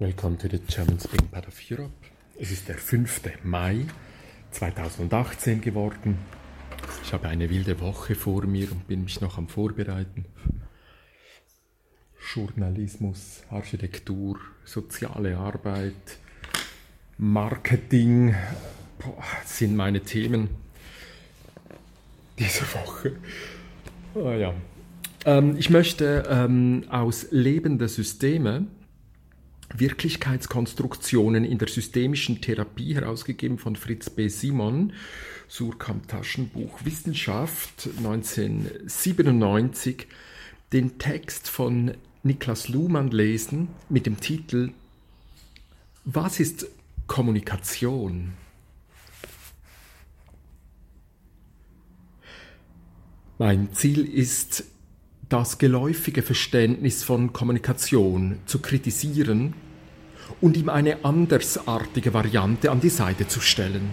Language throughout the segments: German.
Welcome to the German Spring Part of Europe. Es ist der 5. Mai 2018 geworden. Ich habe eine wilde Woche vor mir und bin mich noch am Vorbereiten. Journalismus, Architektur, soziale Arbeit, Marketing boah, sind meine Themen diese Woche. Oh ja. ähm, ich möchte ähm, aus lebende Systeme Wirklichkeitskonstruktionen in der systemischen Therapie, herausgegeben von Fritz B. Simon, Surkamp Taschenbuch Wissenschaft 1997, den Text von Niklas Luhmann lesen mit dem Titel Was ist Kommunikation? Mein Ziel ist, das geläufige Verständnis von Kommunikation zu kritisieren und ihm eine andersartige Variante an die Seite zu stellen.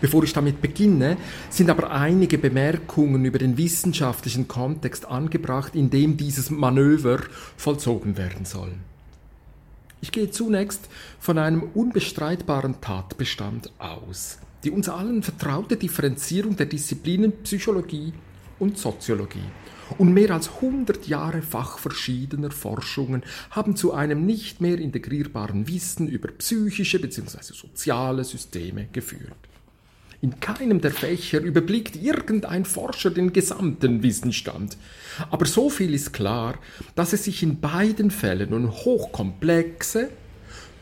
Bevor ich damit beginne, sind aber einige Bemerkungen über den wissenschaftlichen Kontext angebracht, in dem dieses Manöver vollzogen werden soll. Ich gehe zunächst von einem unbestreitbaren Tatbestand aus, die uns allen vertraute Differenzierung der Disziplinen Psychologie und Soziologie und mehr als 100 Jahre fachverschiedener Forschungen haben zu einem nicht mehr integrierbaren Wissen über psychische bzw. soziale Systeme geführt. In keinem der Fächer überblickt irgendein Forscher den gesamten Wissensstand. Aber so viel ist klar, dass es sich in beiden Fällen um hochkomplexe,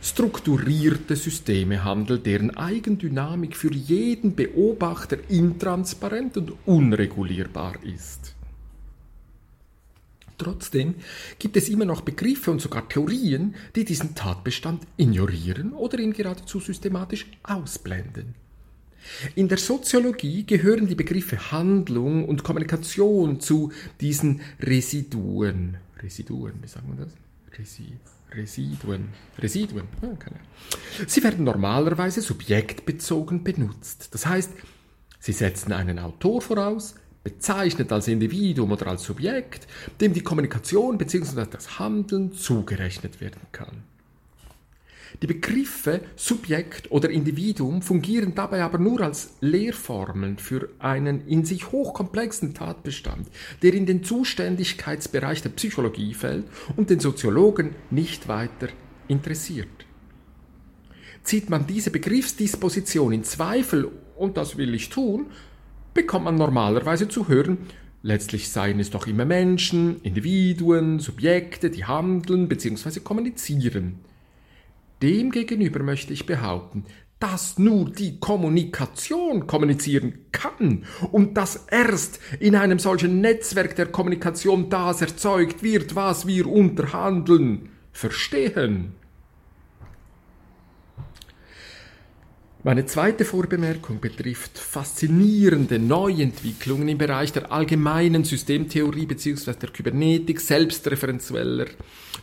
strukturierte Systeme handelt, deren Eigendynamik für jeden Beobachter intransparent und unregulierbar ist. Trotzdem gibt es immer noch Begriffe und sogar Theorien, die diesen Tatbestand ignorieren oder ihn geradezu systematisch ausblenden. In der Soziologie gehören die Begriffe Handlung und Kommunikation zu diesen Residuen. Residuen, wie sagt man das? Resi Residuen. Residuen. Ah. Sie werden normalerweise subjektbezogen benutzt. Das heißt, sie setzen einen Autor voraus, bezeichnet als Individuum oder als Subjekt, dem die Kommunikation bzw. das Handeln zugerechnet werden kann. Die Begriffe Subjekt oder Individuum fungieren dabei aber nur als Lehrformeln für einen in sich hochkomplexen Tatbestand, der in den Zuständigkeitsbereich der Psychologie fällt und den Soziologen nicht weiter interessiert. Zieht man diese Begriffsdisposition in Zweifel, und das will ich tun, bekommt man normalerweise zu hören, letztlich seien es doch immer Menschen, Individuen, Subjekte, die handeln bzw. kommunizieren. Demgegenüber möchte ich behaupten, dass nur die Kommunikation kommunizieren kann und dass erst in einem solchen Netzwerk der Kommunikation das erzeugt wird, was wir unter Handeln verstehen. Meine zweite Vorbemerkung betrifft faszinierende Neuentwicklungen im Bereich der allgemeinen Systemtheorie bzw. der Kybernetik selbstreferenzueller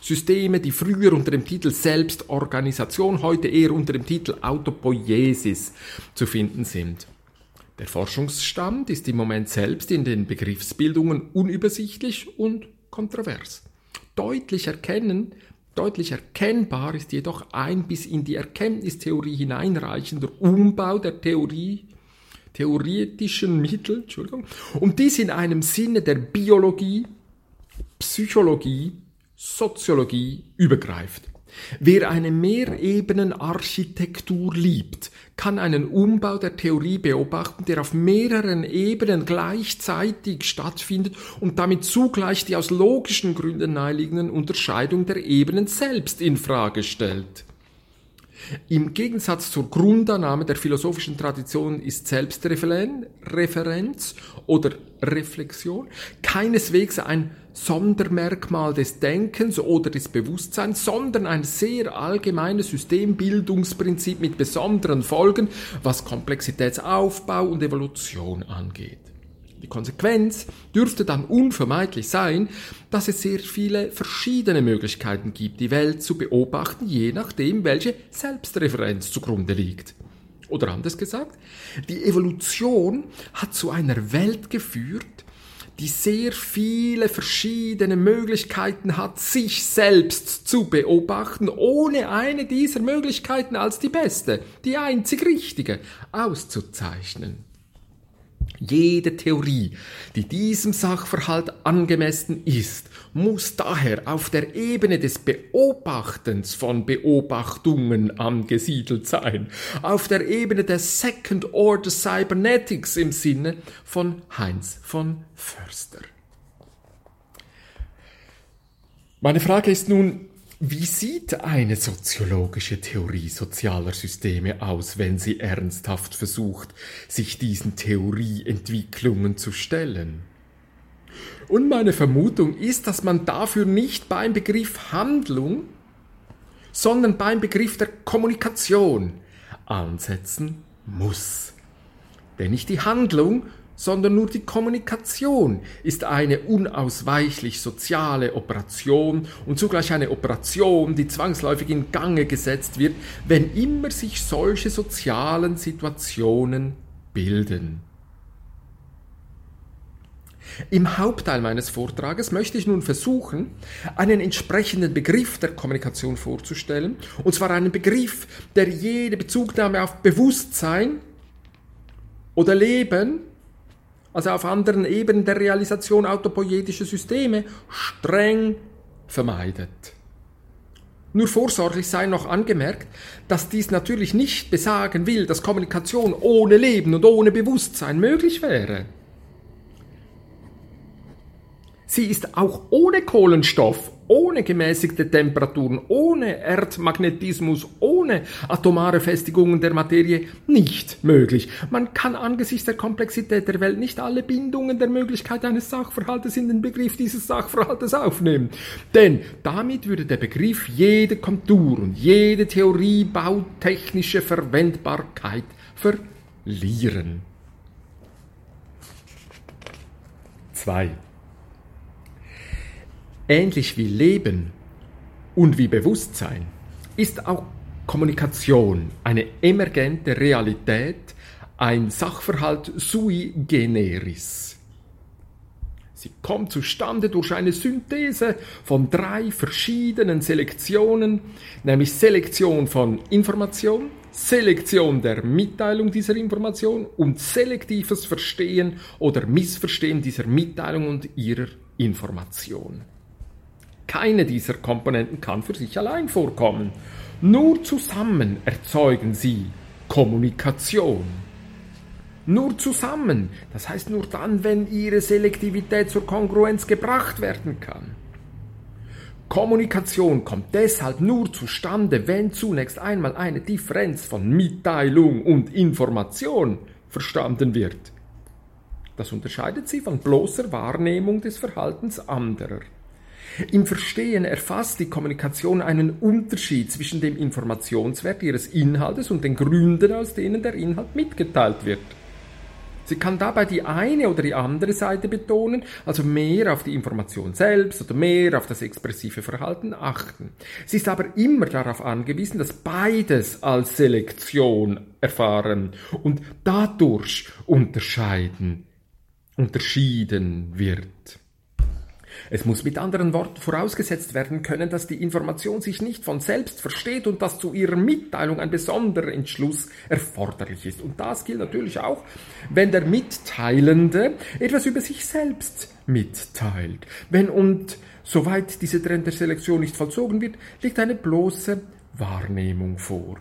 Systeme, die früher unter dem Titel Selbstorganisation, heute eher unter dem Titel Autopoiesis zu finden sind. Der Forschungsstand ist im Moment selbst in den Begriffsbildungen unübersichtlich und kontrovers. Deutlich erkennen Deutlich erkennbar ist jedoch ein bis in die Erkenntnistheorie hineinreichender Umbau der Theorie, theoretischen Mittel, Entschuldigung, und dies in einem Sinne der Biologie, Psychologie, Soziologie übergreift. Wer eine Mehrebenenarchitektur liebt, kann einen Umbau der Theorie beobachten, der auf mehreren Ebenen gleichzeitig stattfindet und damit zugleich die aus logischen Gründen naheliegenden Unterscheidung der Ebenen selbst in Frage stellt. Im Gegensatz zur Grundannahme der philosophischen Tradition ist Selbstreferenz oder Reflexion keineswegs ein Sondermerkmal des Denkens oder des Bewusstseins, sondern ein sehr allgemeines Systembildungsprinzip mit besonderen Folgen, was Komplexitätsaufbau und Evolution angeht. Die Konsequenz dürfte dann unvermeidlich sein, dass es sehr viele verschiedene Möglichkeiten gibt, die Welt zu beobachten, je nachdem, welche Selbstreferenz zugrunde liegt. Oder anders gesagt, die Evolution hat zu einer Welt geführt, die sehr viele verschiedene Möglichkeiten hat, sich selbst zu beobachten, ohne eine dieser Möglichkeiten als die beste, die einzig richtige auszuzeichnen. Jede Theorie, die diesem Sachverhalt angemessen ist, muss daher auf der Ebene des Beobachtens von Beobachtungen angesiedelt sein, auf der Ebene der Second Order Cybernetics im Sinne von Heinz von Förster. Meine Frage ist nun, wie sieht eine soziologische Theorie sozialer Systeme aus, wenn sie ernsthaft versucht, sich diesen Theorieentwicklungen zu stellen? Und meine Vermutung ist, dass man dafür nicht beim Begriff Handlung, sondern beim Begriff der Kommunikation ansetzen muss. Denn nicht die Handlung, sondern nur die Kommunikation ist eine unausweichlich soziale Operation und zugleich eine Operation, die zwangsläufig in Gange gesetzt wird, wenn immer sich solche sozialen Situationen bilden. Im Hauptteil meines Vortrages möchte ich nun versuchen, einen entsprechenden Begriff der Kommunikation vorzustellen, und zwar einen Begriff, der jede Bezugnahme auf Bewusstsein oder Leben, also auf anderen Ebenen der Realisation autopoietischer Systeme, streng vermeidet. Nur vorsorglich sei noch angemerkt, dass dies natürlich nicht besagen will, dass Kommunikation ohne Leben und ohne Bewusstsein möglich wäre. Sie ist auch ohne Kohlenstoff, ohne gemäßigte Temperaturen, ohne Erdmagnetismus, ohne atomare Festigungen der Materie nicht möglich. Man kann angesichts der Komplexität der Welt nicht alle Bindungen der Möglichkeit eines Sachverhaltes in den Begriff dieses Sachverhaltes aufnehmen. Denn damit würde der Begriff jede Kontur und jede Theorie bautechnische Verwendbarkeit verlieren. 2. Ähnlich wie Leben und wie Bewusstsein ist auch Kommunikation eine emergente Realität, ein Sachverhalt sui generis. Sie kommt zustande durch eine Synthese von drei verschiedenen Selektionen, nämlich Selektion von Information, Selektion der Mitteilung dieser Information und selektives Verstehen oder Missverstehen dieser Mitteilung und ihrer Information. Keine dieser Komponenten kann für sich allein vorkommen. Nur zusammen erzeugen sie Kommunikation. Nur zusammen, das heißt nur dann, wenn ihre Selektivität zur Kongruenz gebracht werden kann. Kommunikation kommt deshalb nur zustande, wenn zunächst einmal eine Differenz von Mitteilung und Information verstanden wird. Das unterscheidet sie von bloßer Wahrnehmung des Verhaltens anderer. Im Verstehen erfasst die Kommunikation einen Unterschied zwischen dem Informationswert ihres Inhaltes und den Gründen, aus denen der Inhalt mitgeteilt wird. Sie kann dabei die eine oder die andere Seite betonen, also mehr auf die Information selbst oder mehr auf das expressive Verhalten achten. Sie ist aber immer darauf angewiesen, dass beides als Selektion erfahren und dadurch unterscheiden, unterschieden wird. Es muss mit anderen Worten vorausgesetzt werden können, dass die Information sich nicht von selbst versteht und dass zu ihrer Mitteilung ein besonderer Entschluss erforderlich ist. Und das gilt natürlich auch, wenn der Mitteilende etwas über sich selbst mitteilt. Wenn und soweit diese Trend der Selektion nicht vollzogen wird, liegt eine bloße Wahrnehmung vor.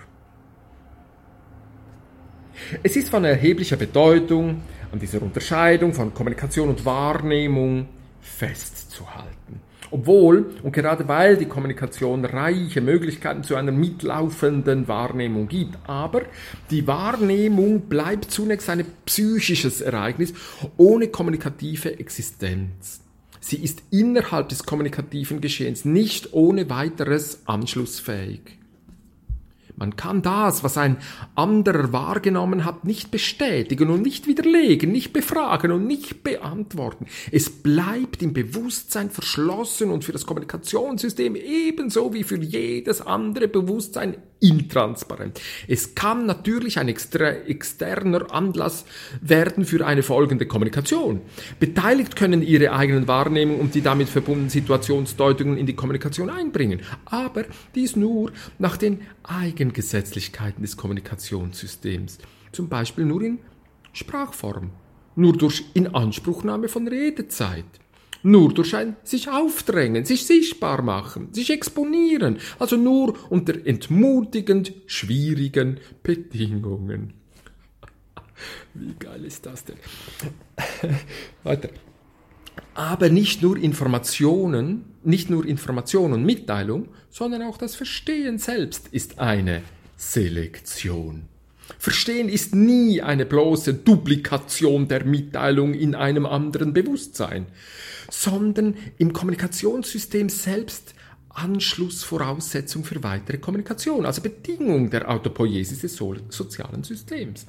Es ist von erheblicher Bedeutung, an dieser Unterscheidung von Kommunikation und Wahrnehmung festzuhalten. Obwohl und gerade weil die Kommunikation reiche Möglichkeiten zu einer mitlaufenden Wahrnehmung gibt, aber die Wahrnehmung bleibt zunächst ein psychisches Ereignis ohne kommunikative Existenz. Sie ist innerhalb des kommunikativen Geschehens nicht ohne weiteres anschlussfähig. Man kann das, was ein anderer wahrgenommen hat, nicht bestätigen und nicht widerlegen, nicht befragen und nicht beantworten. Es bleibt im Bewusstsein verschlossen und für das Kommunikationssystem ebenso wie für jedes andere Bewusstsein intransparent. Es kann natürlich ein externer Anlass werden für eine folgende Kommunikation. Beteiligt können ihre eigenen Wahrnehmungen und die damit verbundenen Situationsdeutungen in die Kommunikation einbringen, aber dies nur nach den Eigengesetzlichkeiten des Kommunikationssystems, zum Beispiel nur in Sprachform, nur durch Inanspruchnahme von Redezeit. Nur durch ein sich aufdrängen, sich sichtbar machen, sich exponieren, also nur unter entmutigend schwierigen Bedingungen. Wie geil ist das denn? Weiter. Aber nicht nur Informationen, nicht nur Information und Mitteilung, sondern auch das Verstehen selbst ist eine Selektion. Verstehen ist nie eine bloße Duplikation der Mitteilung in einem anderen Bewusstsein, sondern im Kommunikationssystem selbst Anschlussvoraussetzung für weitere Kommunikation, also Bedingung der Autopoiesis des sozialen Systems.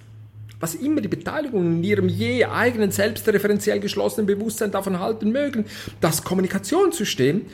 Was immer die Beteiligungen in ihrem je eigenen, selbstreferenziell geschlossenen Bewusstsein davon halten mögen, das Kommunikationssystem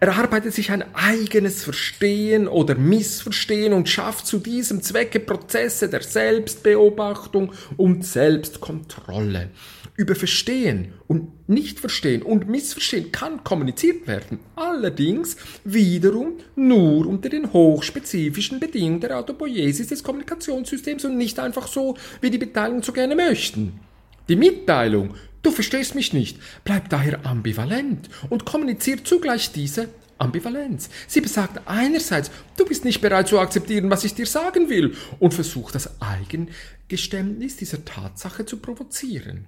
erarbeitet sich ein eigenes Verstehen oder Missverstehen und schafft zu diesem Zwecke Prozesse der Selbstbeobachtung und Selbstkontrolle. Über Verstehen und Nichtverstehen und Missverstehen kann kommuniziert werden, allerdings wiederum nur unter den hochspezifischen Bedingungen der Autopoiesis des Kommunikationssystems und nicht einfach so, wie die Beteiligten so gerne möchten. Die Mitteilung Du verstehst mich nicht, bleibt daher ambivalent und kommuniziert zugleich diese Ambivalenz. Sie besagt einerseits, du bist nicht bereit zu akzeptieren, was ich dir sagen will, und versucht das Eigengeständnis dieser Tatsache zu provozieren.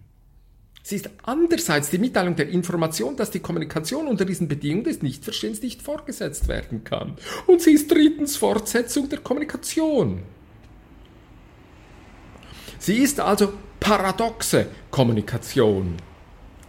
Sie ist andererseits die Mitteilung der Information, dass die Kommunikation unter diesen Bedingungen des Nichtverstehens nicht fortgesetzt werden kann. Und sie ist drittens Fortsetzung der Kommunikation. Sie ist also paradoxe Kommunikation.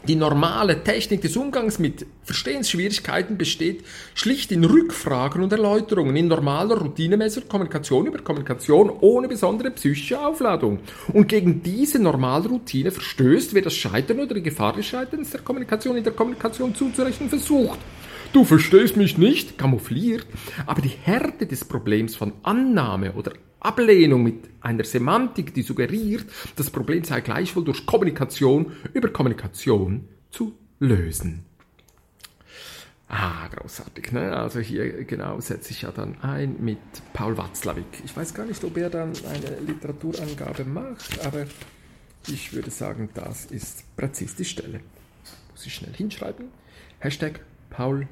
Die normale Technik des Umgangs mit Verstehensschwierigkeiten besteht schlicht in Rückfragen und Erläuterungen, in normaler, routinemäßiger Kommunikation über Kommunikation ohne besondere psychische Aufladung. Und gegen diese normale Routine verstößt, wer das Scheitern oder die Gefahr des Scheiterns der Kommunikation in der Kommunikation zuzurechnen versucht. Du verstehst mich nicht, kamoufliert, aber die Härte des Problems von Annahme oder Ablehnung mit einer Semantik, die suggeriert, das Problem sei gleichwohl durch Kommunikation über Kommunikation zu lösen. Ah, großartig. Ne? Also hier genau setze ich ja dann ein mit Paul Watzlawick. Ich weiß gar nicht, ob er dann eine Literaturangabe macht, aber ich würde sagen, das ist präzis die Stelle. Muss ich schnell hinschreiben. Hashtag Paul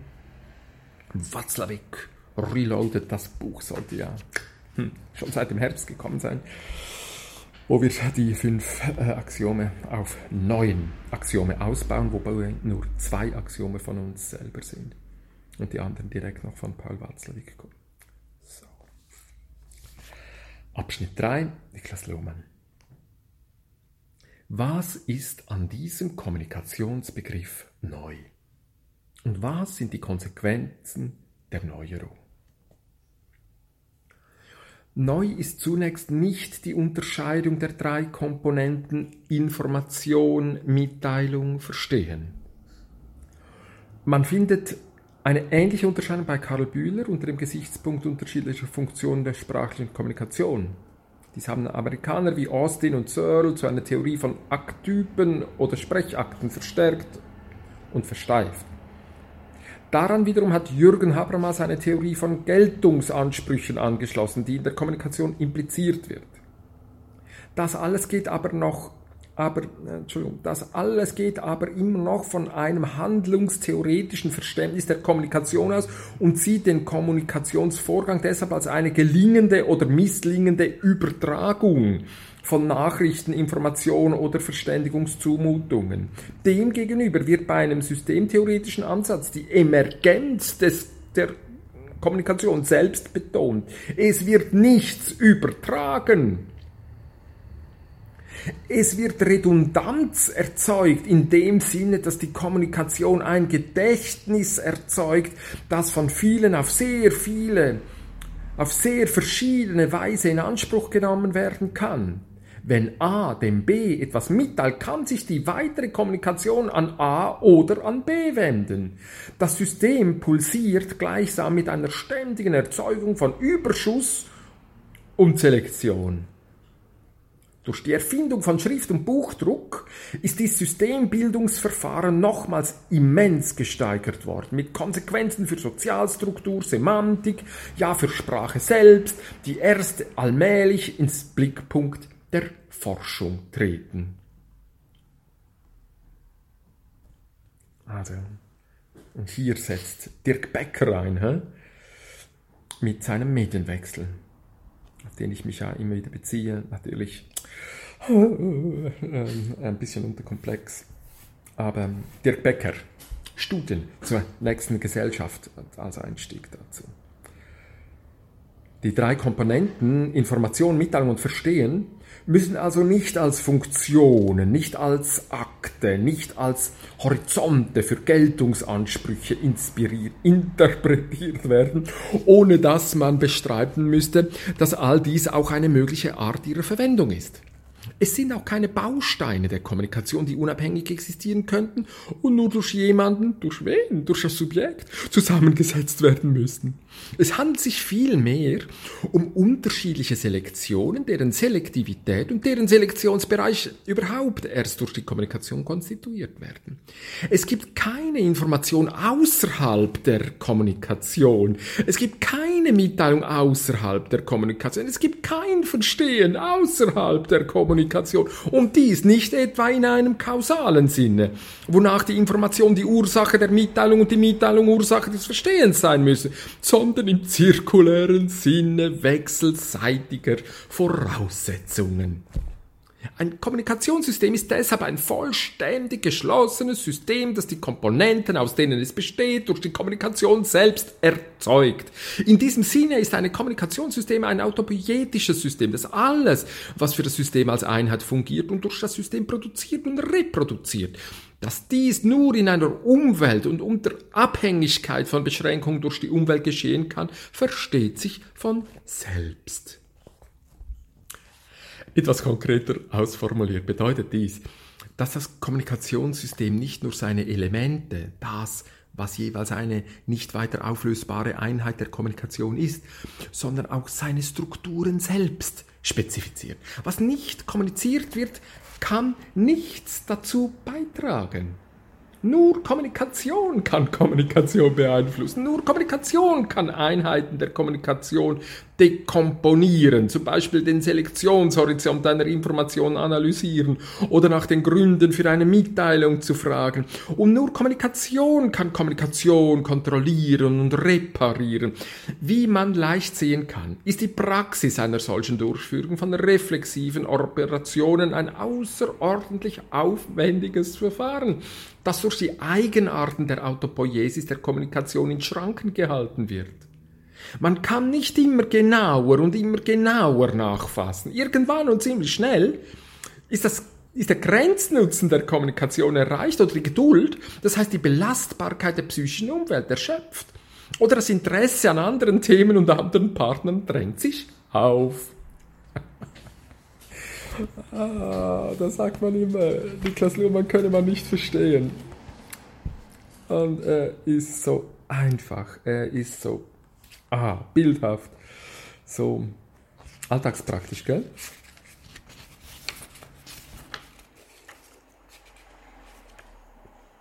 Watzlawick Reloaded. Das Buch sollte ja hm, schon seit dem Herbst gekommen sein, wo wir die fünf äh, Axiome auf neun Axiome ausbauen, wobei nur zwei Axiome von uns selber sind und die anderen direkt noch von Paul Watzlawick kommen. So. Abschnitt 3, Niklas Lohmann. Was ist an diesem Kommunikationsbegriff neu? Und was sind die Konsequenzen der Neuerung? Neu ist zunächst nicht die Unterscheidung der drei Komponenten Information, Mitteilung, Verstehen. Man findet eine ähnliche Unterscheidung bei Karl Bühler unter dem Gesichtspunkt unterschiedlicher Funktionen der sprachlichen Kommunikation. Dies haben Amerikaner wie Austin und Searle zu einer Theorie von Akttypen oder Sprechakten verstärkt und versteift. Daran wiederum hat Jürgen Habermas eine Theorie von Geltungsansprüchen angeschlossen, die in der Kommunikation impliziert wird. Das alles geht aber noch, aber, Entschuldigung, das alles geht aber immer noch von einem handlungstheoretischen Verständnis der Kommunikation aus und sieht den Kommunikationsvorgang deshalb als eine gelingende oder misslingende Übertragung von Nachrichten, Informationen oder Verständigungszumutungen. Demgegenüber wird bei einem systemtheoretischen Ansatz die Emergenz des, der Kommunikation selbst betont. Es wird nichts übertragen. Es wird Redundanz erzeugt in dem Sinne, dass die Kommunikation ein Gedächtnis erzeugt, das von vielen auf sehr viele auf sehr verschiedene Weise in Anspruch genommen werden kann. Wenn A dem B etwas mitteilt, kann sich die weitere Kommunikation an A oder an B wenden. Das System pulsiert gleichsam mit einer ständigen Erzeugung von Überschuss und Selektion. Durch die Erfindung von Schrift- und Buchdruck ist dieses Systembildungsverfahren nochmals immens gesteigert worden, mit Konsequenzen für Sozialstruktur, Semantik, ja für Sprache selbst, die erst allmählich ins Blickpunkt der Forschung treten. Also, und hier setzt Dirk Becker ein, he? mit seinem Medienwechsel, auf den ich mich ja immer wieder beziehe, natürlich ein bisschen unterkomplex. Aber Dirk Becker, Studien zur nächsten Gesellschaft als Einstieg dazu. Die drei Komponenten Information, Mitteilung und Verstehen müssen also nicht als Funktionen, nicht als Akte, nicht als Horizonte für Geltungsansprüche inspiriert, interpretiert werden, ohne dass man bestreiten müsste, dass all dies auch eine mögliche Art ihrer Verwendung ist. Es sind auch keine Bausteine der Kommunikation, die unabhängig existieren könnten und nur durch jemanden, durch wen, durch das Subjekt zusammengesetzt werden müssten. Es handelt sich vielmehr um unterschiedliche Selektionen, deren Selektivität und deren Selektionsbereich überhaupt erst durch die Kommunikation konstituiert werden. Es gibt keine Information außerhalb der Kommunikation. Es gibt keine Mitteilung außerhalb der Kommunikation. Es gibt kein Verstehen außerhalb der Kommunikation. Kommunikation. Und dies nicht etwa in einem kausalen Sinne, wonach die Information die Ursache der Mitteilung und die Mitteilung Ursache des Verstehens sein müsse, sondern im zirkulären Sinne wechselseitiger Voraussetzungen. Ein Kommunikationssystem ist deshalb ein vollständig geschlossenes System, das die Komponenten, aus denen es besteht, durch die Kommunikation selbst erzeugt. In diesem Sinne ist ein Kommunikationssystem ein autopoietisches System, das alles, was für das System als Einheit fungiert und durch das System produziert und reproduziert. Dass dies nur in einer Umwelt und unter Abhängigkeit von Beschränkungen durch die Umwelt geschehen kann, versteht sich von selbst. Etwas konkreter ausformuliert bedeutet dies, dass das Kommunikationssystem nicht nur seine Elemente, das, was jeweils eine nicht weiter auflösbare Einheit der Kommunikation ist, sondern auch seine Strukturen selbst spezifiziert. Was nicht kommuniziert wird, kann nichts dazu beitragen. Nur Kommunikation kann Kommunikation beeinflussen. Nur Kommunikation kann Einheiten der Kommunikation dekomponieren, zum Beispiel den Selektionshorizont einer Information analysieren oder nach den Gründen für eine Mitteilung zu fragen. Und nur Kommunikation kann Kommunikation kontrollieren und reparieren. Wie man leicht sehen kann, ist die Praxis einer solchen Durchführung von reflexiven Operationen ein außerordentlich aufwendiges Verfahren, das durch die Eigenarten der Autopoiesis der Kommunikation in Schranken gehalten wird. Man kann nicht immer genauer und immer genauer nachfassen. Irgendwann und ziemlich schnell ist das ist der Grenznutzen der Kommunikation erreicht oder die Geduld, das heißt die Belastbarkeit der psychischen Umwelt erschöpft. Oder das Interesse an anderen Themen und anderen Partnern drängt sich auf. ah, da sagt man immer, Niklas Luhmann könne man nicht verstehen. Und er ist so einfach, er ist so Ah, bildhaft. So alltagspraktisch, gell?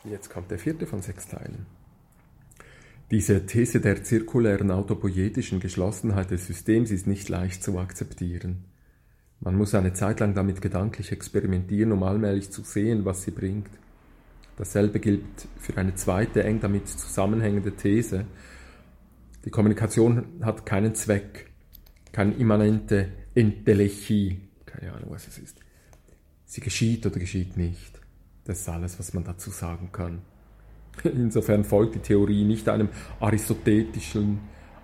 Jetzt kommt der vierte von sechs Teilen. Diese These der zirkulären autopoietischen Geschlossenheit des Systems ist nicht leicht zu akzeptieren. Man muss eine Zeit lang damit gedanklich experimentieren, um allmählich zu sehen, was sie bringt. Dasselbe gilt für eine zweite eng damit zusammenhängende These, die Kommunikation hat keinen Zweck, keine immanente Entelechie, keine Ahnung, was es ist. Sie geschieht oder geschieht nicht. Das ist alles, was man dazu sagen kann. Insofern folgt die Theorie nicht einem aristotelischen,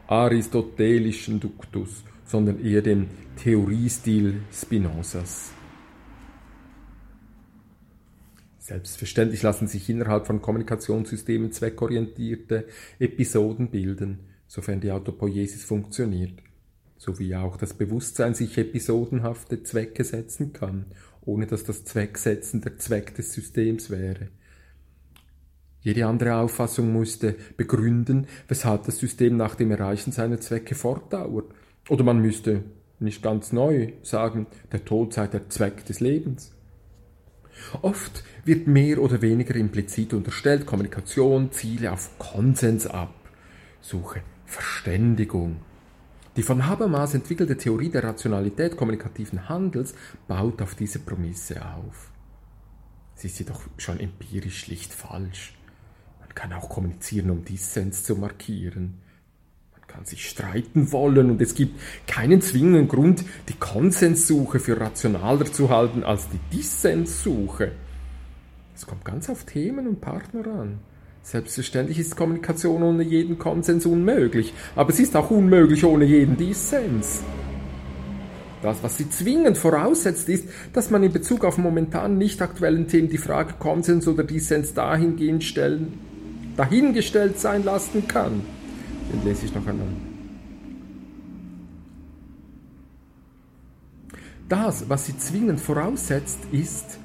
aristotelischen Duktus, sondern eher dem Theoriestil Spinozas. Selbstverständlich lassen sich innerhalb von Kommunikationssystemen zweckorientierte Episoden bilden sofern die Autopoiesis funktioniert. so wie auch das Bewusstsein sich episodenhafte Zwecke setzen kann, ohne dass das Zwecksetzen der Zweck des Systems wäre. Jede andere Auffassung musste begründen, weshalb das System nach dem Erreichen seiner Zwecke fortdauert. Oder man müsste nicht ganz neu sagen, der Tod sei der Zweck des Lebens. Oft wird mehr oder weniger implizit unterstellt, Kommunikation ziele auf Konsens ab, suche Verständigung. Die von Habermas entwickelte Theorie der Rationalität kommunikativen Handels baut auf diese Prämisse auf. Sie ist jedoch schon empirisch schlicht falsch kann auch kommunizieren, um Dissens zu markieren. Man kann sich streiten wollen und es gibt keinen zwingenden Grund, die Konsenssuche für rationaler zu halten als die Dissenssuche. Es kommt ganz auf Themen und Partner an. Selbstverständlich ist Kommunikation ohne jeden Konsens unmöglich, aber es ist auch unmöglich ohne jeden Dissens. Das, was sie zwingend voraussetzt, ist, dass man in Bezug auf momentan nicht aktuellen Themen die Frage Konsens oder Dissens dahingehend stellen dahingestellt sein lassen kann. Den lese ich noch einmal. Das, was sie zwingend voraussetzt, ist,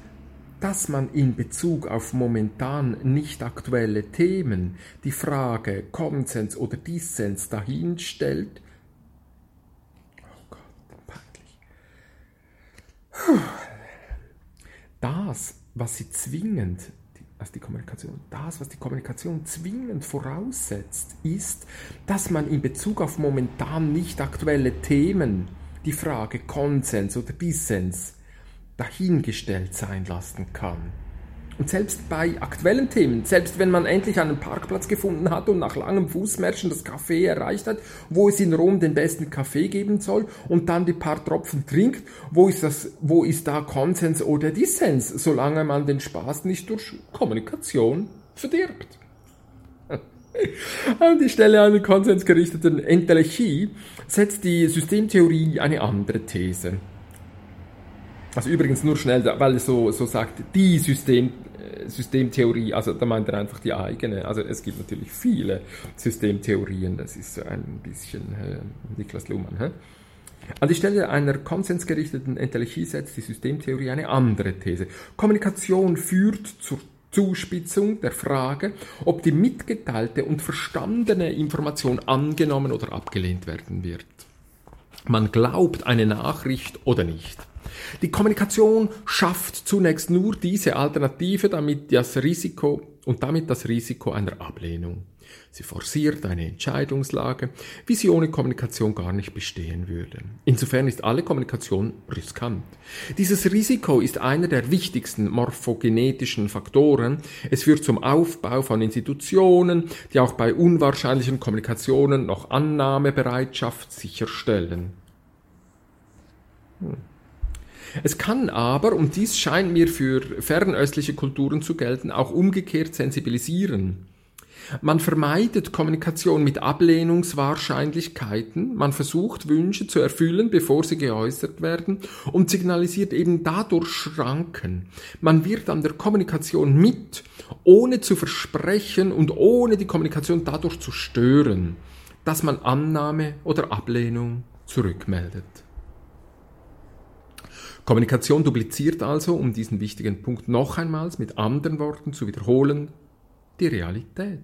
dass man in Bezug auf momentan nicht aktuelle Themen die Frage Konsens oder Dissens dahinstellt. Oh Gott, peinlich. Das, was sie zwingend als die Kommunikation. Das, was die Kommunikation zwingend voraussetzt, ist, dass man in Bezug auf momentan nicht aktuelle Themen die Frage Konsens oder Dissens dahingestellt sein lassen kann. Und selbst bei aktuellen Themen, selbst wenn man endlich einen Parkplatz gefunden hat und nach langem Fußmärschen das Café erreicht hat, wo es in Rom den besten Kaffee geben soll und dann die paar Tropfen trinkt, wo ist, das, wo ist da Konsens oder Dissens, solange man den Spaß nicht durch Kommunikation verdirbt? An die Stelle einer konsensgerichteten Entelechie setzt die Systemtheorie eine andere These. Also übrigens nur schnell, weil es so, so sagt, die System, Systemtheorie, also da meint er einfach die eigene. Also es gibt natürlich viele Systemtheorien, das ist so ein bisschen äh, Niklas Luhmann. Hä? An die Stelle einer konsensgerichteten Entelechie setzt die Systemtheorie eine andere These. Kommunikation führt zur Zuspitzung der Frage, ob die mitgeteilte und verstandene Information angenommen oder abgelehnt werden wird. Man glaubt eine Nachricht oder nicht. Die Kommunikation schafft zunächst nur diese Alternative, damit das Risiko und damit das Risiko einer Ablehnung. Sie forciert eine Entscheidungslage, wie sie ohne Kommunikation gar nicht bestehen würde. Insofern ist alle Kommunikation riskant. Dieses Risiko ist einer der wichtigsten morphogenetischen Faktoren. Es führt zum Aufbau von Institutionen, die auch bei unwahrscheinlichen Kommunikationen noch Annahmebereitschaft sicherstellen. Hm. Es kann aber, und dies scheint mir für fernöstliche Kulturen zu gelten, auch umgekehrt sensibilisieren. Man vermeidet Kommunikation mit Ablehnungswahrscheinlichkeiten, man versucht Wünsche zu erfüllen, bevor sie geäußert werden und signalisiert eben dadurch Schranken. Man wird an der Kommunikation mit, ohne zu versprechen und ohne die Kommunikation dadurch zu stören, dass man Annahme oder Ablehnung zurückmeldet. Kommunikation dupliziert also, um diesen wichtigen Punkt noch einmals mit anderen Worten zu wiederholen, die Realität.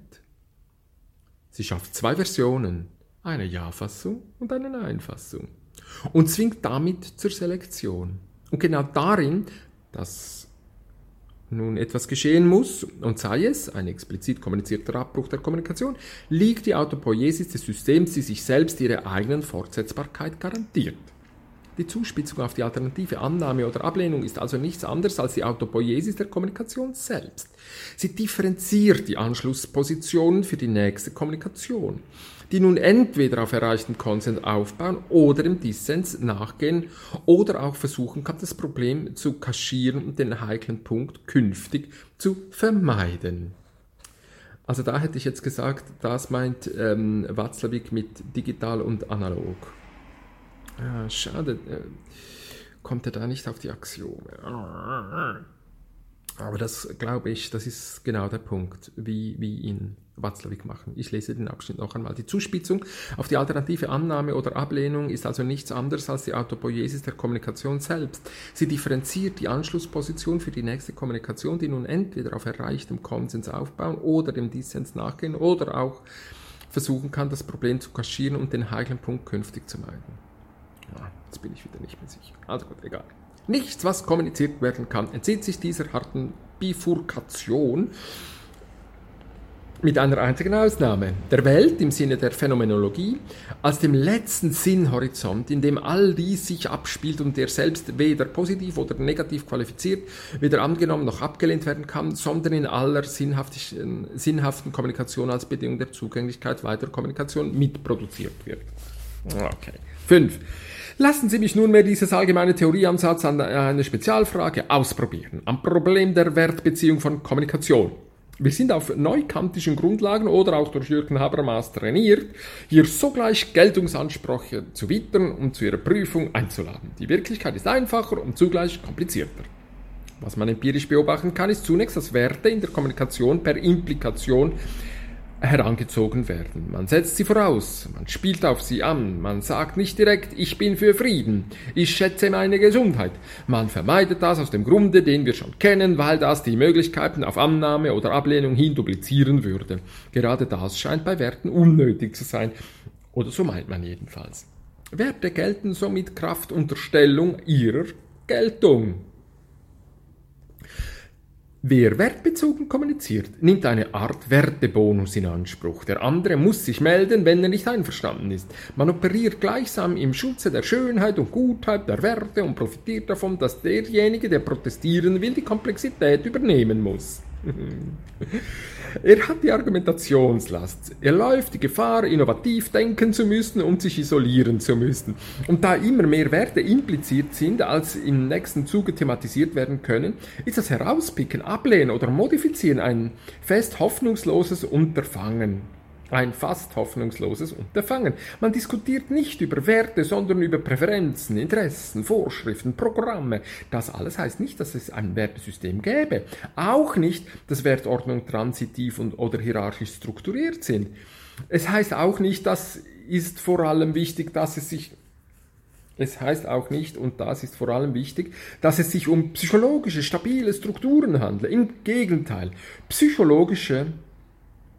Sie schafft zwei Versionen, eine Ja-Fassung und eine Nein-Fassung und zwingt damit zur Selektion. Und genau darin, dass nun etwas geschehen muss, und sei es ein explizit kommunizierter Abbruch der Kommunikation, liegt die Autopoiesis des Systems, die sich selbst ihre eigenen Fortsetzbarkeit garantiert. Die Zuspitzung auf die alternative Annahme oder Ablehnung ist also nichts anderes als die Autopoiesis der Kommunikation selbst. Sie differenziert die Anschlusspositionen für die nächste Kommunikation, die nun entweder auf erreichten Konsens aufbauen oder im Dissens nachgehen oder auch versuchen kann, das Problem zu kaschieren und den heiklen Punkt künftig zu vermeiden. Also da hätte ich jetzt gesagt, das meint ähm, Watzlawick mit digital und analog. Ja, schade, äh, kommt er da nicht auf die Axiome. Aber das glaube ich, das ist genau der Punkt, wie, wie ihn Watzlawick machen. Ich lese den Abschnitt noch einmal. Die Zuspitzung auf die alternative Annahme oder Ablehnung ist also nichts anderes als die Autopoiesis der Kommunikation selbst. Sie differenziert die Anschlussposition für die nächste Kommunikation, die nun entweder auf erreichtem Konsens aufbauen oder dem Dissens nachgehen oder auch versuchen kann, das Problem zu kaschieren und den heiklen Punkt künftig zu meiden. Jetzt bin ich wieder nicht mehr sicher. Also gut, egal. Nichts, was kommuniziert werden kann, entzieht sich dieser harten Bifurkation mit einer einzigen Ausnahme, der Welt im Sinne der Phänomenologie, als dem letzten Sinnhorizont, in dem all dies sich abspielt und der selbst weder positiv oder negativ qualifiziert, weder angenommen noch abgelehnt werden kann, sondern in aller sinnhaften Kommunikation als Bedingung der Zugänglichkeit weiterer Kommunikation mitproduziert wird. Okay. 5. Lassen Sie mich nunmehr dieses allgemeine Theorieansatz an eine Spezialfrage ausprobieren, am Problem der Wertbeziehung von Kommunikation. Wir sind auf neukantischen Grundlagen oder auch durch Jürgen Habermas trainiert, hier sogleich Geltungsansprüche zu wittern und zu ihrer Prüfung einzuladen. Die Wirklichkeit ist einfacher und zugleich komplizierter. Was man empirisch beobachten kann, ist zunächst, dass Werte in der Kommunikation per Implikation herangezogen werden. Man setzt sie voraus, man spielt auf sie an, man sagt nicht direkt, ich bin für Frieden, ich schätze meine Gesundheit. Man vermeidet das aus dem Grunde, den wir schon kennen, weil das die Möglichkeiten auf Annahme oder Ablehnung hin duplizieren würde. Gerade das scheint bei Werten unnötig zu sein, oder so meint man jedenfalls. Werte gelten somit Kraft Unterstellung ihrer Geltung. Wer wertbezogen kommuniziert, nimmt eine Art Wertebonus in Anspruch. Der andere muss sich melden, wenn er nicht einverstanden ist. Man operiert gleichsam im Schutze der Schönheit und Gutheit der Werte und profitiert davon, dass derjenige, der protestieren will, die Komplexität übernehmen muss. Er hat die Argumentationslast. Er läuft die Gefahr, innovativ denken zu müssen und sich isolieren zu müssen. Und da immer mehr Werte impliziert sind, als im nächsten Zuge thematisiert werden können, ist das Herauspicken, Ablehnen oder Modifizieren ein fest hoffnungsloses Unterfangen ein fast hoffnungsloses Unterfangen. Man diskutiert nicht über Werte, sondern über Präferenzen, Interessen, Vorschriften, Programme. Das alles heißt nicht, dass es ein Wertesystem gäbe. Auch nicht, dass Wertordnungen transitiv und oder hierarchisch strukturiert sind. Es heißt auch nicht, dass ist vor allem wichtig, dass es sich es heißt auch nicht, und das ist vor allem wichtig, dass es sich um psychologische, stabile Strukturen handelt. Im Gegenteil, psychologische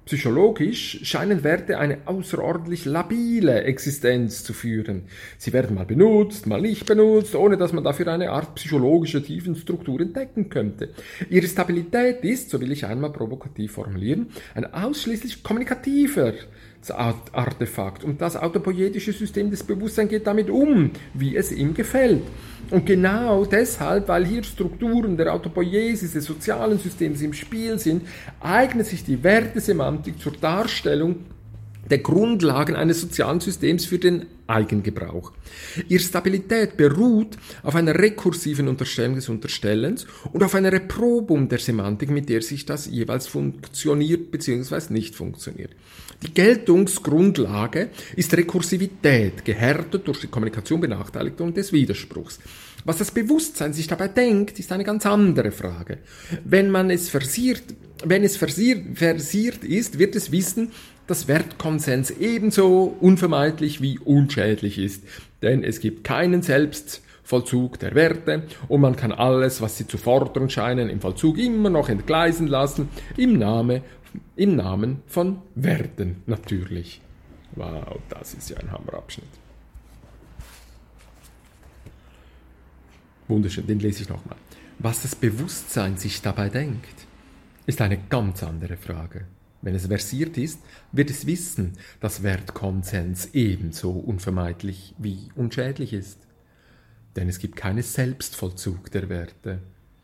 Psychologisch scheinen Werte eine außerordentlich labile Existenz zu führen. Sie werden mal benutzt, mal nicht benutzt, ohne dass man dafür eine Art psychologische Tiefenstruktur entdecken könnte. Ihre Stabilität ist, so will ich einmal provokativ formulieren, ein ausschließlich kommunikativer Artefakt und das autopoietische System des Bewusstseins geht damit um, wie es ihm gefällt. Und genau deshalb, weil hier Strukturen der Autopoiesis des sozialen Systems im Spiel sind, eignet sich die Wertesemantik zur Darstellung der Grundlagen eines sozialen Systems für den Eigengebrauch. Ihre Stabilität beruht auf einer rekursiven Unterstellung des Unterstellens und auf einer Reprobum der Semantik, mit der sich das jeweils funktioniert bzw. nicht funktioniert. Die Geltungsgrundlage ist Rekursivität, gehärtet durch die Kommunikation Benachteiligung des Widerspruchs. Was das Bewusstsein sich dabei denkt, ist eine ganz andere Frage. Wenn man es versiert, wenn es versiert, versiert ist, wird es wissen, dass Wertkonsens ebenso unvermeidlich wie unschädlich ist. Denn es gibt keinen Selbstvollzug der Werte und man kann alles, was sie zu fordern scheinen, im Vollzug immer noch entgleisen lassen, im Name im Namen von Werden natürlich. Wow, das ist ja ein Hammerabschnitt. Wunderschön, den lese ich nochmal. Was das Bewusstsein sich dabei denkt, ist eine ganz andere Frage. Wenn es versiert ist, wird es wissen, dass Wertkonsens ebenso unvermeidlich wie unschädlich ist. Denn es gibt keinen Selbstvollzug der Werte.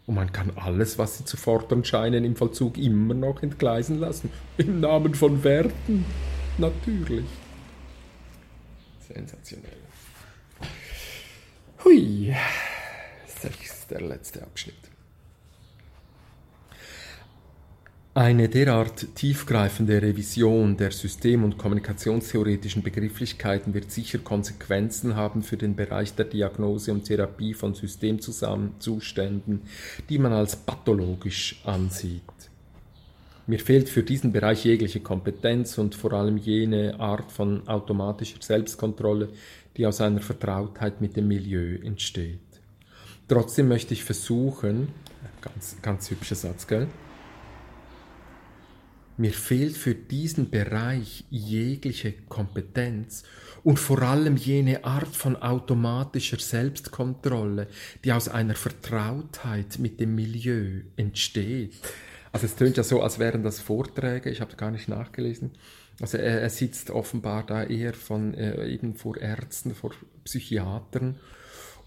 Und man kann alles, was sie zu fordern scheinen, im Vollzug immer noch entgleisen lassen. Im Namen von Werten. Natürlich. Sensationell. Hui. Das ist der letzte Abschnitt. Eine derart tiefgreifende Revision der system- und kommunikationstheoretischen Begrifflichkeiten wird sicher Konsequenzen haben für den Bereich der Diagnose und Therapie von Systemzuständen, die man als pathologisch ansieht. Mir fehlt für diesen Bereich jegliche Kompetenz und vor allem jene Art von automatischer Selbstkontrolle, die aus einer Vertrautheit mit dem Milieu entsteht. Trotzdem möchte ich versuchen, ganz, ganz hübscher Satz, gell? Mir fehlt für diesen Bereich jegliche Kompetenz und vor allem jene Art von automatischer Selbstkontrolle, die aus einer Vertrautheit mit dem Milieu entsteht. Also es tönt ja so, als wären das Vorträge, ich habe gar nicht nachgelesen. Also er, er sitzt offenbar da eher von äh, eben vor Ärzten, vor Psychiatern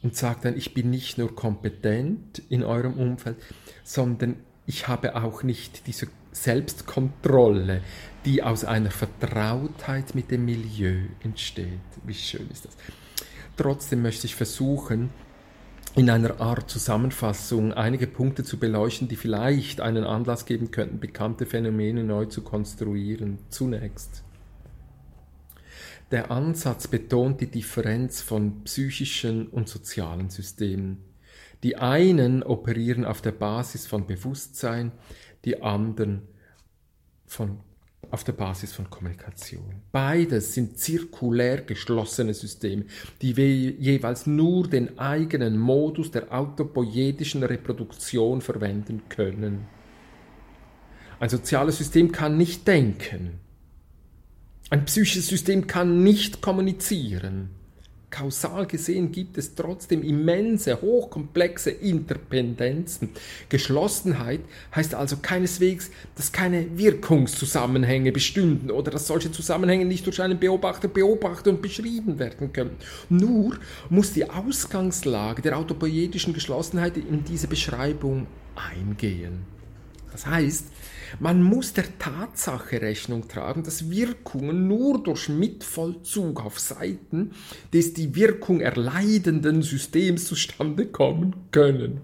und sagt dann, ich bin nicht nur kompetent in eurem Umfeld, sondern ich habe auch nicht diese Selbstkontrolle, die aus einer Vertrautheit mit dem Milieu entsteht. Wie schön ist das? Trotzdem möchte ich versuchen, in einer Art Zusammenfassung einige Punkte zu beleuchten, die vielleicht einen Anlass geben könnten, bekannte Phänomene neu zu konstruieren. Zunächst. Der Ansatz betont die Differenz von psychischen und sozialen Systemen. Die einen operieren auf der Basis von Bewusstsein, die anderen von, auf der Basis von Kommunikation. Beides sind zirkulär geschlossene Systeme, die jeweils nur den eigenen Modus der autopoietischen Reproduktion verwenden können. Ein soziales System kann nicht denken. Ein psychisches System kann nicht kommunizieren kausal gesehen gibt es trotzdem immense, hochkomplexe Interpendenzen. Geschlossenheit heißt also keineswegs, dass keine Wirkungszusammenhänge bestünden oder dass solche Zusammenhänge nicht durch einen Beobachter beobachtet und beschrieben werden können. Nur muss die Ausgangslage der autopoietischen Geschlossenheit in diese Beschreibung eingehen. Das heißt, man muss der Tatsache Rechnung tragen, dass Wirkungen nur durch Mitvollzug auf Seiten des die Wirkung erleidenden Systems zustande kommen können.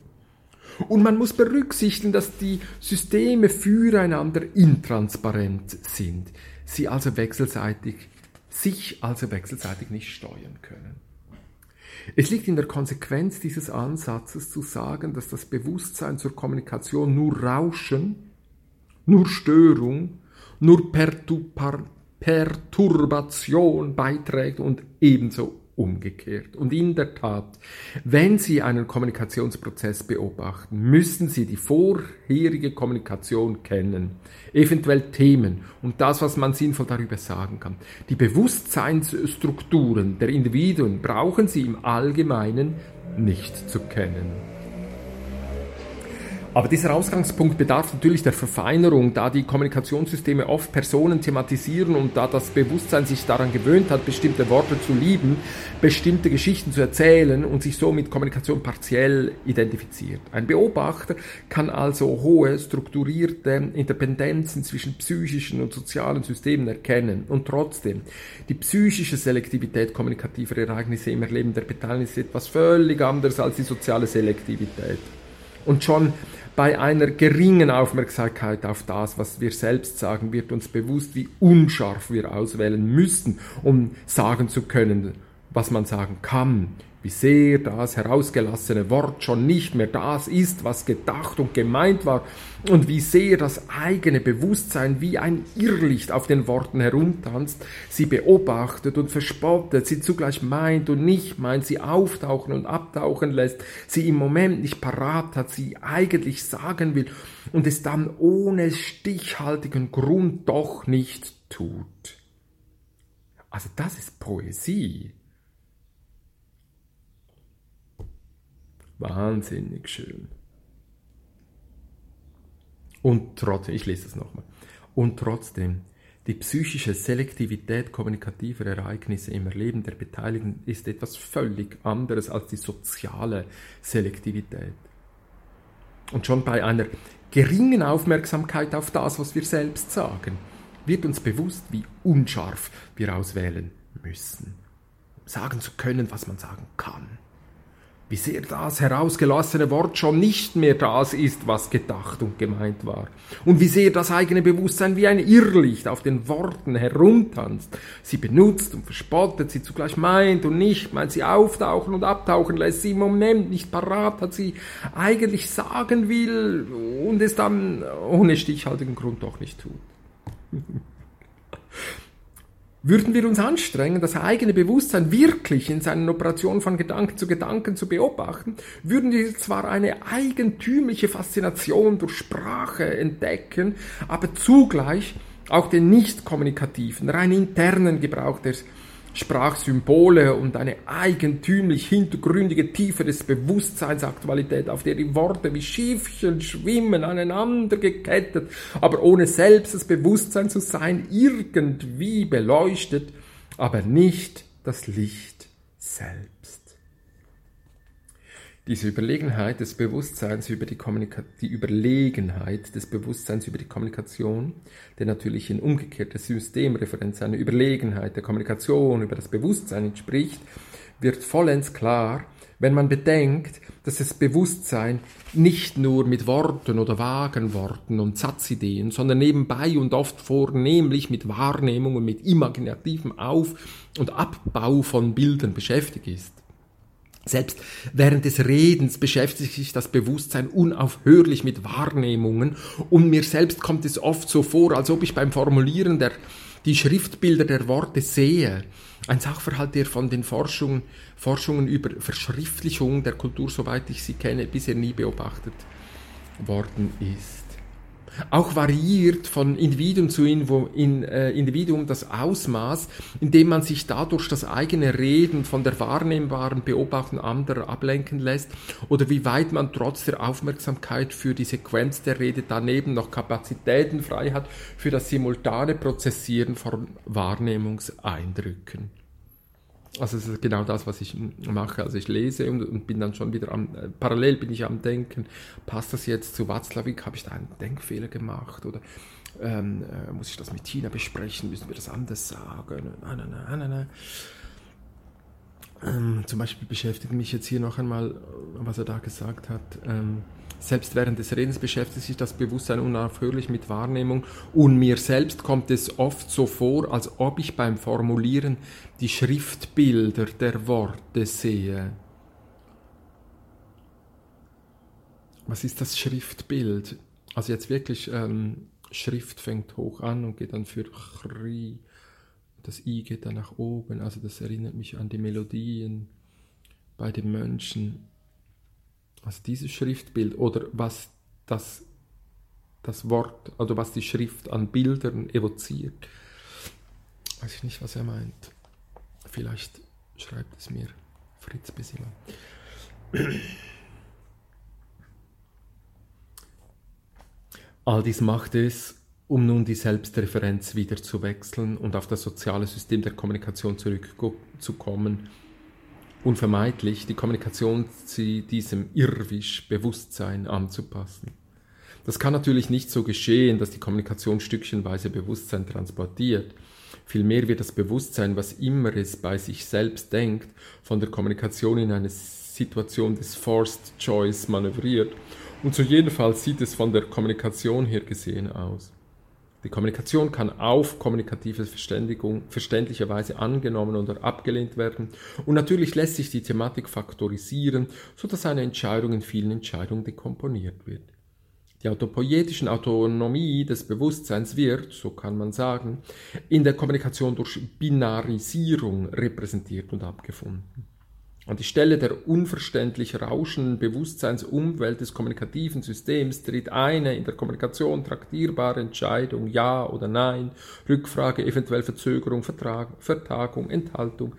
Und man muss berücksichtigen, dass die Systeme füreinander intransparent sind, sie also wechselseitig, sich also wechselseitig nicht steuern können. Es liegt in der Konsequenz dieses Ansatzes zu sagen, dass das Bewusstsein zur Kommunikation nur Rauschen, nur Störung, nur Perturbation beiträgt und ebenso umgekehrt. Und in der Tat, wenn Sie einen Kommunikationsprozess beobachten, müssen Sie die vorherige Kommunikation kennen, eventuell Themen und das, was man sinnvoll darüber sagen kann. Die Bewusstseinsstrukturen der Individuen brauchen Sie im Allgemeinen nicht zu kennen. Aber dieser Ausgangspunkt bedarf natürlich der Verfeinerung, da die Kommunikationssysteme oft Personen thematisieren und da das Bewusstsein sich daran gewöhnt hat, bestimmte Worte zu lieben, bestimmte Geschichten zu erzählen und sich so mit Kommunikation partiell identifiziert. Ein Beobachter kann also hohe strukturierte Interpendenzen zwischen psychischen und sozialen Systemen erkennen und trotzdem die psychische Selektivität kommunikativer Ereignisse im Erleben der Beteiligten ist etwas völlig anderes als die soziale Selektivität. Und schon bei einer geringen Aufmerksamkeit auf das, was wir selbst sagen, wird uns bewusst, wie unscharf wir auswählen müssten, um sagen zu können, was man sagen kann, wie sehr das herausgelassene Wort schon nicht mehr das ist, was gedacht und gemeint war, und wie sehr das eigene Bewusstsein wie ein Irrlicht auf den Worten herumtanzt, sie beobachtet und verspottet, sie zugleich meint und nicht meint, sie auftauchen und abtauchen lässt, sie im Moment nicht parat hat, sie eigentlich sagen will und es dann ohne stichhaltigen Grund doch nicht tut. Also das ist Poesie. Wahnsinnig schön. Und trotzdem, ich lese es nochmal. Und trotzdem, die psychische Selektivität kommunikativer Ereignisse im Erleben der Beteiligten ist etwas völlig anderes als die soziale Selektivität. Und schon bei einer geringen Aufmerksamkeit auf das, was wir selbst sagen, wird uns bewusst, wie unscharf wir auswählen müssen, sagen zu können, was man sagen kann wie sehr das herausgelassene Wort schon nicht mehr das ist, was gedacht und gemeint war. Und wie sehr das eigene Bewusstsein wie ein Irrlicht auf den Worten herumtanzt, sie benutzt und verspottet, sie zugleich meint und nicht meint, sie auftauchen und abtauchen lässt, sie im Moment nicht parat hat, sie eigentlich sagen will und es dann ohne stichhaltigen Grund doch nicht tut. Würden wir uns anstrengen, das eigene Bewusstsein wirklich in seinen Operationen von Gedanken zu Gedanken zu beobachten, würden wir zwar eine eigentümliche Faszination durch Sprache entdecken, aber zugleich auch den nicht kommunikativen, rein internen Gebrauch des Sprachsymbole und eine eigentümlich hintergründige Tiefe des Bewusstseinsaktualität, auf der die Worte wie Schiffchen schwimmen, aneinander gekettet, aber ohne selbst das Bewusstsein zu sein, irgendwie beleuchtet, aber nicht das Licht selbst. Diese Überlegenheit des Bewusstseins über die, Kommunika die Überlegenheit des Bewusstseins über die Kommunikation, der natürlich in umgekehrter Systemreferenz einer Überlegenheit der Kommunikation über das Bewusstsein entspricht, wird vollends klar, wenn man bedenkt, dass das Bewusstsein nicht nur mit Worten oder vagen Worten und Satzideen, sondern nebenbei und oft vornehmlich mit Wahrnehmung und mit imaginativem Auf- und Abbau von Bildern beschäftigt ist. Selbst während des Redens beschäftigt sich das Bewusstsein unaufhörlich mit Wahrnehmungen und mir selbst kommt es oft so vor, als ob ich beim Formulieren der, die Schriftbilder der Worte sehe. Ein Sachverhalt, der von den Forschungen, Forschungen über Verschriftlichung der Kultur, soweit ich sie kenne, bisher nie beobachtet worden ist. Auch variiert von Individuum zu äh, Individuum das Ausmaß, in dem man sich dadurch das eigene Reden von der wahrnehmbaren Beobachtung anderer ablenken lässt oder wie weit man trotz der Aufmerksamkeit für die Sequenz der Rede daneben noch Kapazitäten frei hat für das simultane Prozessieren von Wahrnehmungseindrücken. Also es ist genau das, was ich mache. Also ich lese und, und bin dann schon wieder am, äh, parallel bin ich am Denken, passt das jetzt zu Watzlawick, habe ich da einen Denkfehler gemacht oder ähm, äh, muss ich das mit Tina besprechen, müssen wir das anders sagen? Nein, nein, nein, nein, nein. Ähm, zum Beispiel beschäftigt mich jetzt hier noch einmal, was er da gesagt hat. Ähm, selbst während des Redens beschäftigt sich das Bewusstsein unaufhörlich mit Wahrnehmung und mir selbst kommt es oft so vor, als ob ich beim Formulieren die Schriftbilder der Worte sehe. Was ist das Schriftbild? Also jetzt wirklich, ähm, Schrift fängt hoch an und geht dann für Chri. Das I geht dann nach oben. Also das erinnert mich an die Melodien bei den Mönchen. Also dieses Schriftbild oder was das, das Wort, oder was die Schrift an Bildern evoziert. Weiß ich nicht, was er meint. Vielleicht schreibt es mir Fritz Besinger. All dies macht es, um nun die Selbstreferenz wieder zu wechseln und auf das soziale System der Kommunikation zurückzukommen unvermeidlich, die Kommunikation diesem Irrwisch-Bewusstsein anzupassen. Das kann natürlich nicht so geschehen, dass die Kommunikation stückchenweise Bewusstsein transportiert. Vielmehr wird das Bewusstsein, was immer es bei sich selbst denkt, von der Kommunikation in eine Situation des Forced Choice manövriert. Und so jedenfalls sieht es von der Kommunikation her gesehen aus. Die Kommunikation kann auf kommunikative Verständigung verständlicherweise angenommen oder abgelehnt werden und natürlich lässt sich die Thematik faktorisieren, sodass eine Entscheidung in vielen Entscheidungen dekomponiert wird. Die autopoietischen Autonomie des Bewusstseins wird, so kann man sagen, in der Kommunikation durch Binarisierung repräsentiert und abgefunden. An die Stelle der unverständlich rauschenden Bewusstseinsumwelt des kommunikativen Systems tritt eine in der Kommunikation traktierbare Entscheidung, Ja oder Nein, Rückfrage, eventuell Verzögerung, Vertrag, Vertagung, Enthaltung.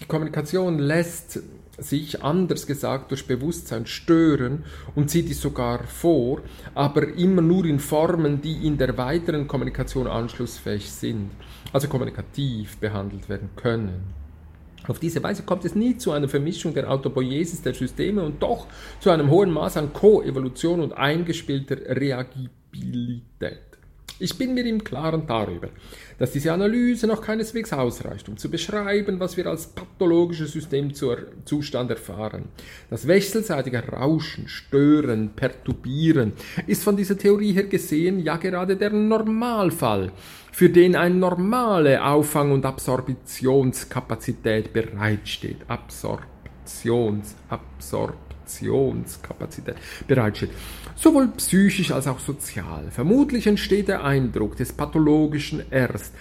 Die Kommunikation lässt sich, anders gesagt, durch Bewusstsein stören und zieht dies sogar vor, aber immer nur in Formen, die in der weiteren Kommunikation anschlussfähig sind, also kommunikativ behandelt werden können. Auf diese Weise kommt es nie zu einer Vermischung der Autopoiesis der Systeme und doch zu einem hohen Maß an Koevolution und eingespielter Reagibilität. Ich bin mir im Klaren darüber, dass diese Analyse noch keineswegs ausreicht, um zu beschreiben, was wir als pathologisches Systemzustand erfahren. Das wechselseitige Rauschen, Stören, Perturbieren ist von dieser Theorie her gesehen ja gerade der Normalfall, für den eine normale Auffang- und Absorptionskapazität bereitsteht. Absorptions, Absorptionskapazität bereitsteht sowohl psychisch als auch sozial. Vermutlich entsteht der Eindruck des Pathologischen erst,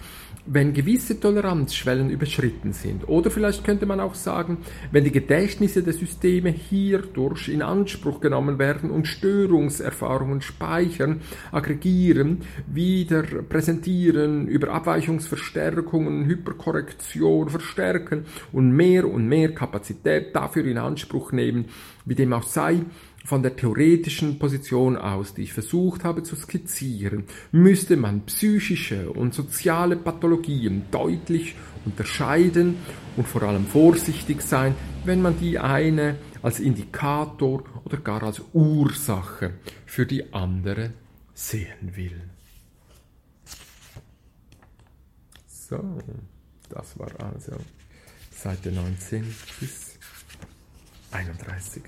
wenn gewisse Toleranzschwellen überschritten sind. Oder vielleicht könnte man auch sagen, wenn die Gedächtnisse der Systeme hierdurch in Anspruch genommen werden und Störungserfahrungen speichern, aggregieren, wieder präsentieren, über Abweichungsverstärkungen, Hyperkorrektion verstärken und mehr und mehr Kapazität dafür in Anspruch nehmen, wie dem auch sei, von der theoretischen Position aus, die ich versucht habe zu skizzieren, müsste man psychische und soziale Pathologien deutlich unterscheiden und vor allem vorsichtig sein, wenn man die eine als Indikator oder gar als Ursache für die andere sehen will. So, das war also Seite 19 bis 31.